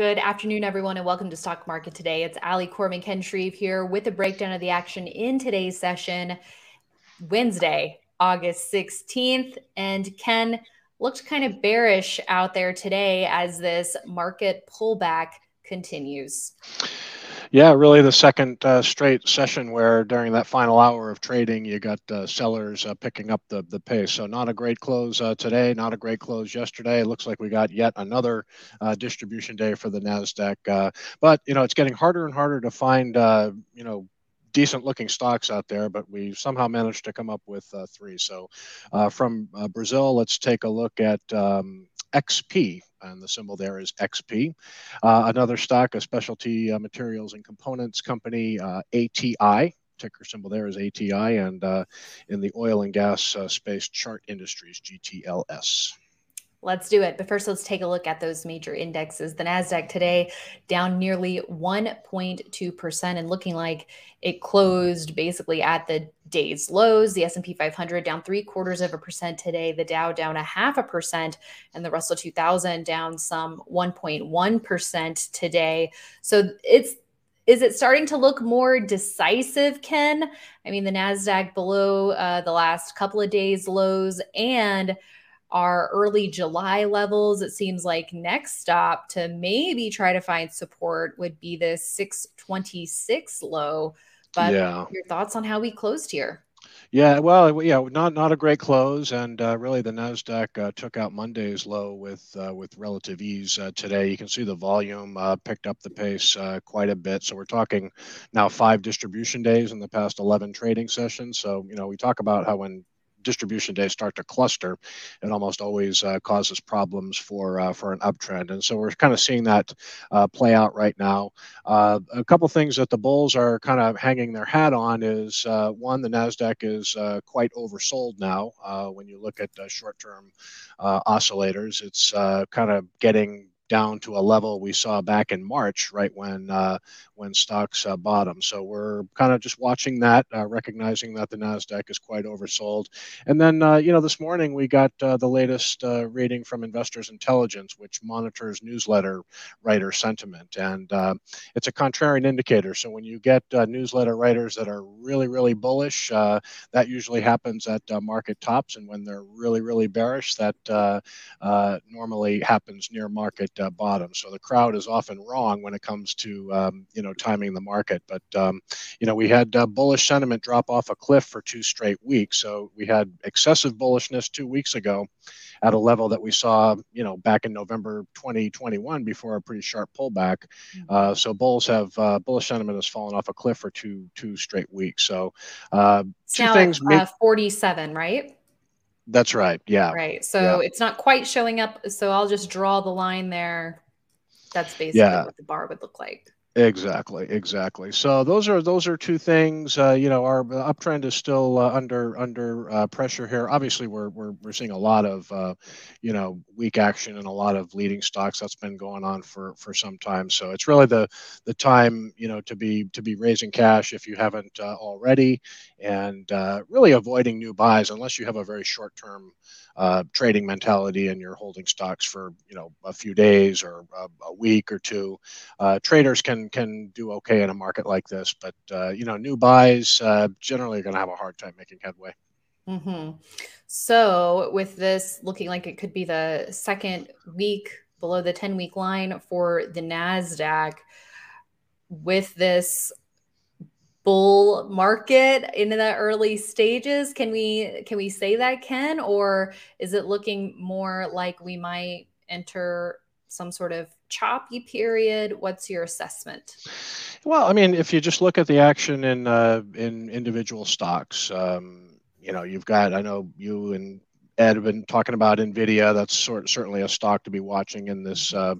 Good afternoon, everyone, and welcome to Stock Market Today. It's Ali Coram and Ken Shreve here with a breakdown of the action in today's session, Wednesday, August 16th. And Ken looked kind of bearish out there today as this market pullback continues. Yeah, really the second uh, straight session where during that final hour of trading, you got uh, sellers uh, picking up the, the pace. So not a great close uh, today, not a great close yesterday. It looks like we got yet another uh, distribution day for the NASDAQ. Uh, but, you know, it's getting harder and harder to find, you know, decent looking stocks out there, but we somehow managed to come up with three. So from Brazil, let's take a look at um, XP, and the symbol there is XP. Uh, another stock, a specialty uh, materials and components company, uh, ATI. Ticker symbol there is ATI, and uh, in the oil and gas uh, space, Chart Industries, GTLS. Let's do it. But first, let's take a look at those major indexes. The NASDAQ today down nearly 1.2% and looking like it closed basically at the day's lows. The S&P 500 down three quarters of a percent today. The Dow down a half a percent and the Russell 2000 down some 1.1% today. So it's is it starting to look more decisive, Ken? I mean, the NASDAQ below uh, the last couple of days lows and our early July levels. It seems like next stop to maybe try to find support would be this 626 low. But yeah. your thoughts on how we closed here? Yeah, well, yeah, not not a great close, and uh, really the Nasdaq uh, took out Monday's low with uh, with relative ease uh, today. You can see the volume uh, picked up the pace uh, quite a bit. So we're talking now five distribution days in the past 11 trading sessions. So you know we talk about how when distribution days start to cluster, it almost always uh, causes problems for uh, for an uptrend. And so we're kind of seeing that uh, play out right now. Uh, a couple things that the bulls are kind of hanging their hat on is uh, one, the Nasdaq is uh, quite oversold now. when you look at short-term oscillators, it's kind of getting down to a level we saw back in March, right when uh, when stocks uh, bottom. So we're kind of just watching that, uh, recognizing that the Nasdaq is quite oversold. And then uh, you know this morning we got uh, the latest uh, rating from Investors Intelligence, which monitors newsletter writer sentiment, and it's a contrarian indicator. So when you get newsletter writers that are really really bullish, that usually happens at market tops, and when they're really really bearish, that normally happens near market uh, bottom. So the crowd is often wrong when it comes to um, you know timing the market. But um, you know we had uh, bullish sentiment drop off a cliff for two straight weeks. So we had excessive bullishness two weeks ago at a level that we saw you know back in November 2021 before a pretty sharp pullback. Mm-hmm. Uh, so bulls have uh, bullish sentiment has fallen off a cliff for two two straight weeks. So uh, two now things. Make, uh, 47, right? That's right. Yeah. Right. So yeah. it's not quite showing up. So I'll just draw the line there. That's basically yeah. what the bar would look like. Exactly, exactly. So those are those are two things. Uh, you know, our uptrend is still uh, under under uh, pressure here. Obviously, we're, we're we're seeing a lot of uh, you know weak action and a lot of leading stocks. That's been going on for for some time. So it's really the the time you know to be to be raising cash if you haven't uh, already, and uh, really avoiding new buys unless you have a very short term uh, trading mentality and you're holding stocks for you know a few days or a, a week or two. Uh, traders can can do okay in a market like this, but uh, you know new buys uh, generally are going to have a hard time making headway. Mm-hmm. So with this looking like it could be the second week below the 10 week line for the Nasdaq with this bull market in the early stages can we can we say that ken or is it looking more like we might enter some sort of choppy period? What's your assessment? Well i mean if you just look at the action in uh, in individual stocks um, you know you've got i know you and Ed have been talking about Nvidia. That's sort, certainly a stock to be watching in this uh,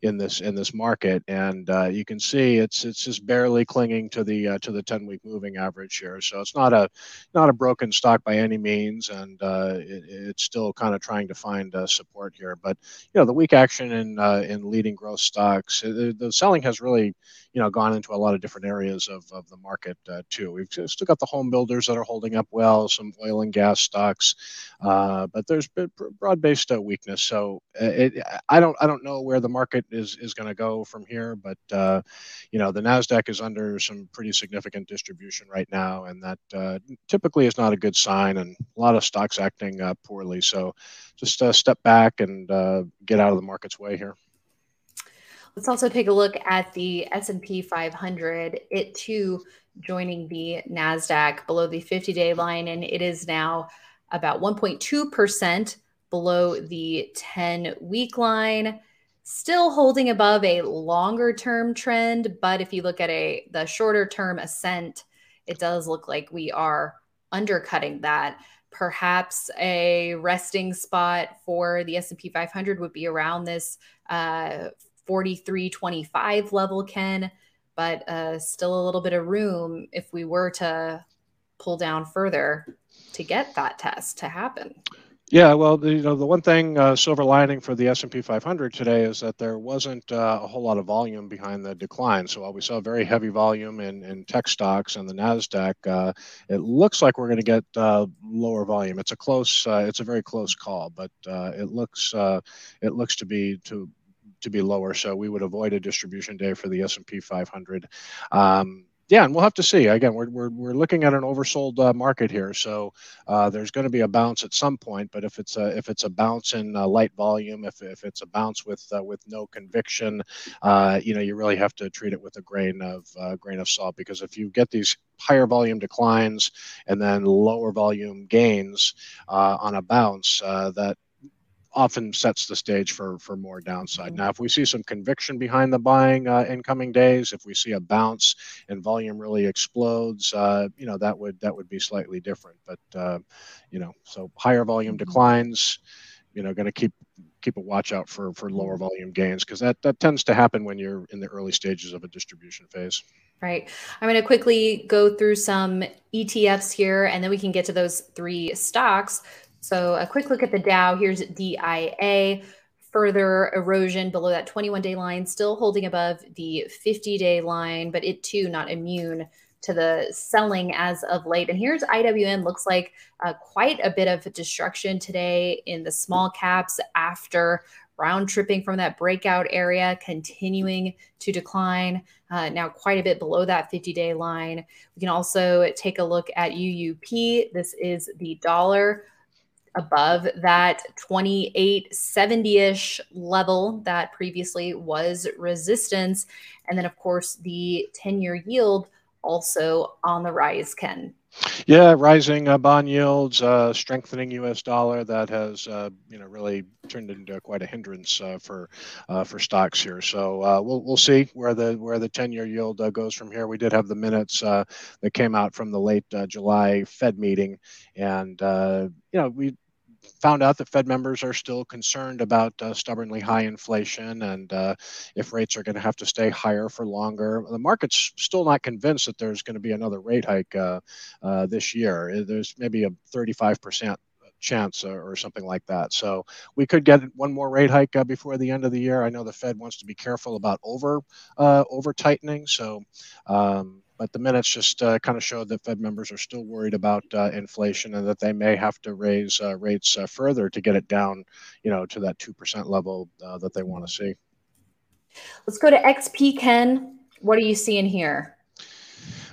in this in this market, and uh, you can see it's it's just barely clinging to the uh, to the 10 week moving average here. So it's not a not a broken stock by any means, and uh, it, it's still kind of trying to find uh, support here. But you know the weak action in uh, in leading growth stocks, the selling has really you know gone into a lot of different areas of, of the market too. We've still got the home builders that are holding up well, some oil and gas stocks. Uh, but there's been broad-based uh, weakness. So uh, it, I don't I don't know where the market is is going to go from here, but uh, you know the Nasdaq is under some pretty significant distribution right now, and that uh, typically is not a good sign. And a lot of stocks acting uh, poorly. So just step back and get out of the market's way here. Let's also take a look at the S&P 500. It too joining the Nasdaq below the 50-day line and it is now about 1.2% below the 10-week line. Still holding above a longer term trend, but if you look at a the shorter term ascent, it does look like we are undercutting that. Perhaps a resting spot for the S&P 500 would be around this uh, 43.25 level, Ken, but uh, still a little bit of room if we were to pull down further to get that test to happen. Yeah, well, the, you know, the one thing uh, silver lining for the S&P 500 today is that there wasn't uh, a whole lot of volume behind the decline. So while we saw very heavy volume in, in tech stocks and the Nasdaq, uh, it looks like we're going to get uh, lower volume. It's a close, uh, it's a very close call, but uh, it looks it looks to be to to be lower. So we would avoid a distribution day for the S&P 500. Um, yeah, and we'll have to see. Again, we're, we're, we're looking at an oversold uh, market here, so uh, there's going to be a bounce at some point. But if it's a if it's a bounce in uh, light volume, if, if it's a bounce with uh, with no conviction, uh, you know, you really have to treat it with a grain of uh, grain of salt because if you get these higher volume declines and then lower volume gains on a bounce, that often sets the stage for for more downside. Mm-hmm. Now, if we see some conviction behind the buying uh, in coming days, if we see a bounce and volume really explodes, uh, you know that would that would be slightly different. But uh, you know, so higher volume mm-hmm. declines, you know, going to keep keep a watch out for for lower mm-hmm. volume gains because that that tends to happen when you're in the early stages of a distribution phase. Right. I'm going to quickly go through some ETFs here, and then we can get to those three stocks. So a quick look at the Dow. Here's DIA. Further erosion below that 21 day line, still holding above the 50 day line, but it too not immune to the selling as of late. And here's IWM looks like uh, quite a bit of destruction today in the small caps after round tripping from that breakout area, continuing to decline. Uh, now, quite a bit below that 50 day line. We can also take a look at UUP. This is the dollar above that 2870-ish level that previously was resistance. And then, of course, the 10-year yield also on the rise, Ken. Yeah, rising uh, bond yields, uh, strengthening U.S. dollar that has uh, you know really turned into quite a hindrance uh, for uh, for stocks here. So uh, we'll we'll see where the where the ten year yield goes from here. We did have the minutes that came out from the late July Fed meeting, and you know we found out that Fed members are still concerned about uh, stubbornly high inflation and uh, if rates are going to have to stay higher for longer. The market's still not convinced that there's going to be another rate hike uh, uh this year. There's maybe a 35% chance or something like that. So we could get one more rate hike uh, before the end of the year. I know the Fed wants to be careful about over uh, over tightening. So um, but the minutes just uh, kind of showed that Fed members are still worried about uh, inflation and that they may have to raise uh, rates uh, further to get it down, you know, to that two percent level uh, that they want to see. Let's go to XP, Ken. What are you seeing here?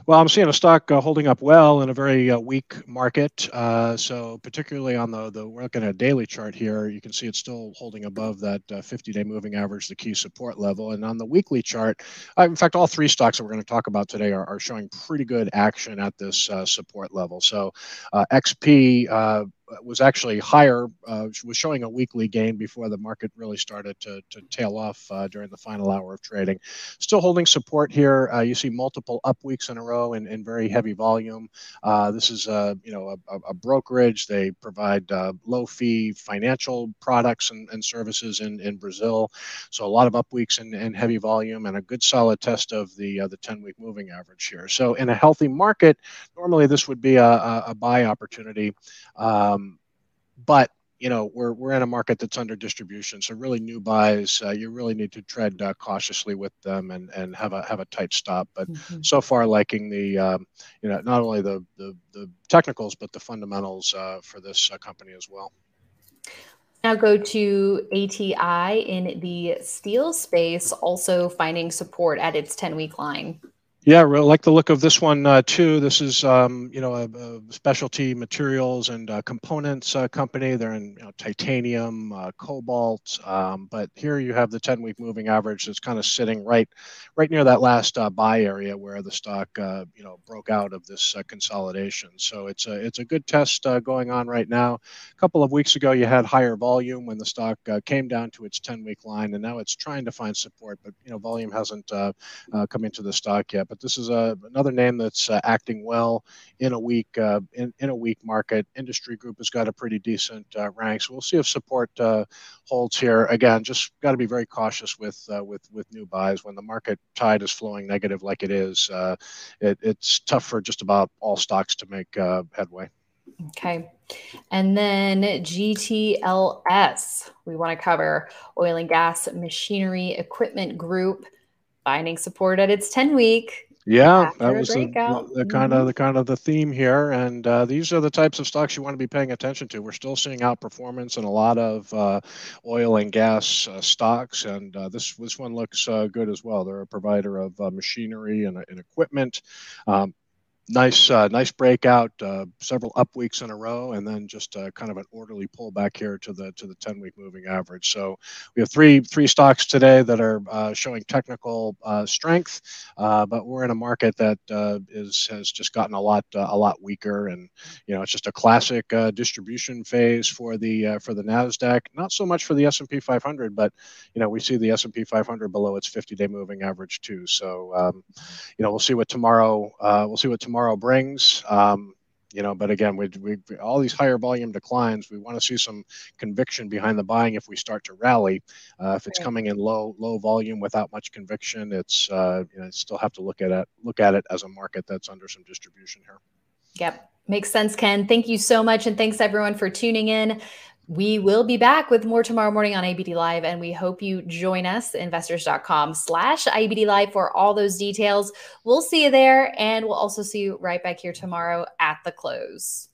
Well, I'm seeing a stock uh, holding up well in a very uh, weak market. Uh, so, particularly on the, the we're looking at a daily chart here, you can see it's still holding above that 50 uh, day moving average, the key support level. And on the weekly chart, uh, in fact, all three stocks that we're going to talk about today are, are showing pretty good action at this uh, support level. So, XP was actually higher, uh, was showing a weekly gain before the market really started to, to tail off uh, during the final hour of trading. Still holding support here. Uh, you see multiple up weeks in a row in, in very heavy volume. Uh, this is a, you know a, a brokerage. They provide uh, low fee financial products and, and services in, in Brazil. So a lot of up weeks and, in heavy volume and a good solid test of the uh, the 10 week moving average here. So in a healthy market, normally this would be a, a, a buy opportunity. Um, but you know we're we're in a market that's under distribution so really new buys uh, you really need to tread uh, cautiously with them and and have a have a tight stop but mm-hmm. so far liking the um, you know not only the, the, the technicals but the fundamentals uh, for this uh, company as well Now go to ATI in the steel space, also finding support at its 10 week line. Yeah, I like the look of this one uh, too. This is, um, you know, a, a, specialty materials and uh, components uh, company. They're in you know, titanium, uh, cobalt, um, but here you have the 10-week moving average that's kind of sitting right, right near that last uh, buy area where the stock, uh, you know, broke out of this consolidation. So it's a it's a good test going on right now. A couple of weeks ago, you had higher volume when the stock came down to its 10-week line, and now it's trying to find support, but you know, volume hasn't come into the stock yet but this is a, another name that's uh, acting well in a weak uh, in, in a weak market. Industry Group has got a pretty decent uh, rank, so we'll see if support uh, holds here. Again, just got to be very cautious with uh, with with new buys when the market tide is flowing negative like it is. Uh, it, it's tough for just about all stocks to make headway. Okay. And then GTLS, we want to cover oil and gas machinery equipment group finding support at its 10 week. Yeah that was the, the, kind of mm-hmm. the kind of the theme here. And uh, these are the types of stocks you want to be paying attention to. We're still seeing outperformance in a lot of uh, oil and gas uh, stocks. And uh, this this one looks uh, good as well. They're a provider of uh, machinery and, and equipment. Um, nice uh, nice breakout uh, several up weeks in a row and then just uh, kind of an orderly pullback here to the to the 10 week moving average. So we have three three stocks today that are uh, showing technical uh, strength uh, but we're in a market that is has just gotten a lot a lot weaker. And you know it's just a classic distribution phase for the for the nasdaq. Not so much for the S&P 500 but you know we see the S&P 500 below its 50 day moving average too. So um, you know we'll see what tomorrow we'll see what tomorrow tomorrow brings. Um, you know, but again, we, we all these higher volume declines. We want to see some conviction behind the buying if we start to rally. Uh, if it's right. coming in low low volume without much conviction, it's uh, you know, still have to look at it look at it as a market that's under some distribution here. Yep. Makes sense, Ken. Thank you so much. And thanks everyone for tuning in. We will be back with more tomorrow morning on IBD Live, and we hope you join us, investors.com slash IBD Live for all those details. We'll see you there, and we'll also see you right back here tomorrow at the close.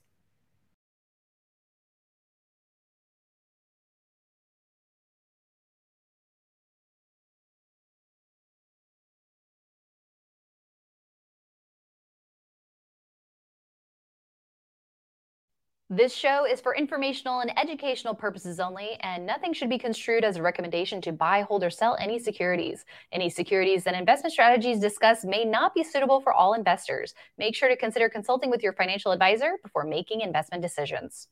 This show is for informational and educational purposes only, and nothing should be construed as a recommendation to buy, hold, or sell any securities. Any securities and investment strategies discussed may not be suitable for all investors. Make sure to consider consulting with your financial advisor before making investment decisions.